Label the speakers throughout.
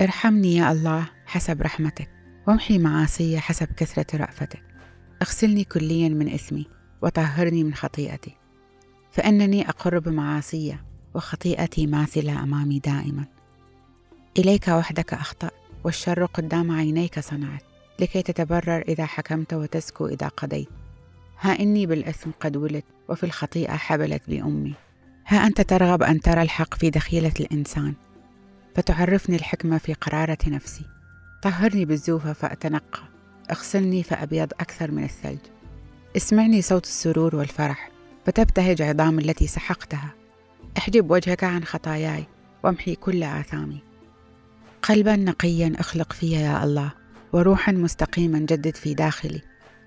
Speaker 1: ارحمني يا الله حسب رحمتك وامحي معاصي حسب كثرة رأفتك. اغسلني كليا من إثمي وطهرني من خطيئتي. فإنني أقر بمعاصي وخطيئتي ماثلة أمامي دائما. إليك وحدك أخطأت والشر قدام عينيك صنعت لكي تتبرر إذا حكمت وتزكو إذا قضيت. ها إني بالإثم قد ولدت وفي الخطيئة حبلت بأمي ها أنت ترغب أن ترى الحق في دخيلة الإنسان. فتعرفني الحكمة في قرارة نفسي. طهرني بالزوفة فأتنقى. اغسلني فأبيض أكثر من الثلج. اسمعني صوت السرور والفرح. فتبتهج عظام التي سحقتها. احجب وجهك عن خطاياي وامحي كل آثامي. قلبا نقيا اخلق في يا الله وروحا مستقيما جدد في داخلي.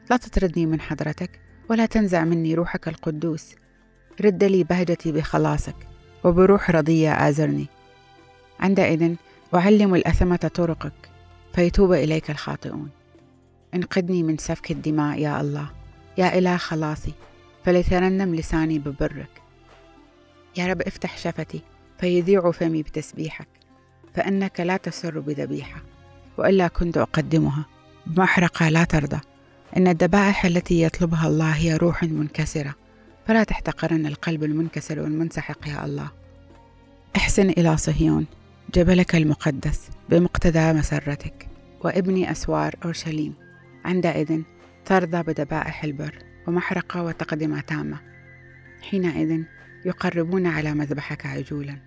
Speaker 1: لا تطردني من حضرتك ولا تنزع مني روحك القدوس. رد لي بهجتي بخلاصك وبروح رضية آزرني. عندئذ أعلم الأثمة طرقك فيتوب إليك الخاطئون. انقذني من سفك الدماء يا الله يا إله خلاصي فليترنم لساني ببرك. يا رب افتح شفتي فيذيع فمي بتسبيحك فإنك لا تسر بذبيحة وإلا كنت أقدمها. بمحرقة لا ترضى إن الذبائح التي يطلبها الله هي روح منكسرة. فلا تحتقرن القلب المنكسر والمنسحق يا الله. احسن إلى صهيون. جبلك المقدس بمقتضى مسرتك وابني أسوار أورشليم. عندئذ ترضى بذبائح البر ومحرقة وتقدمة تامة. حينئذ يقربون على مذبحك عجولا.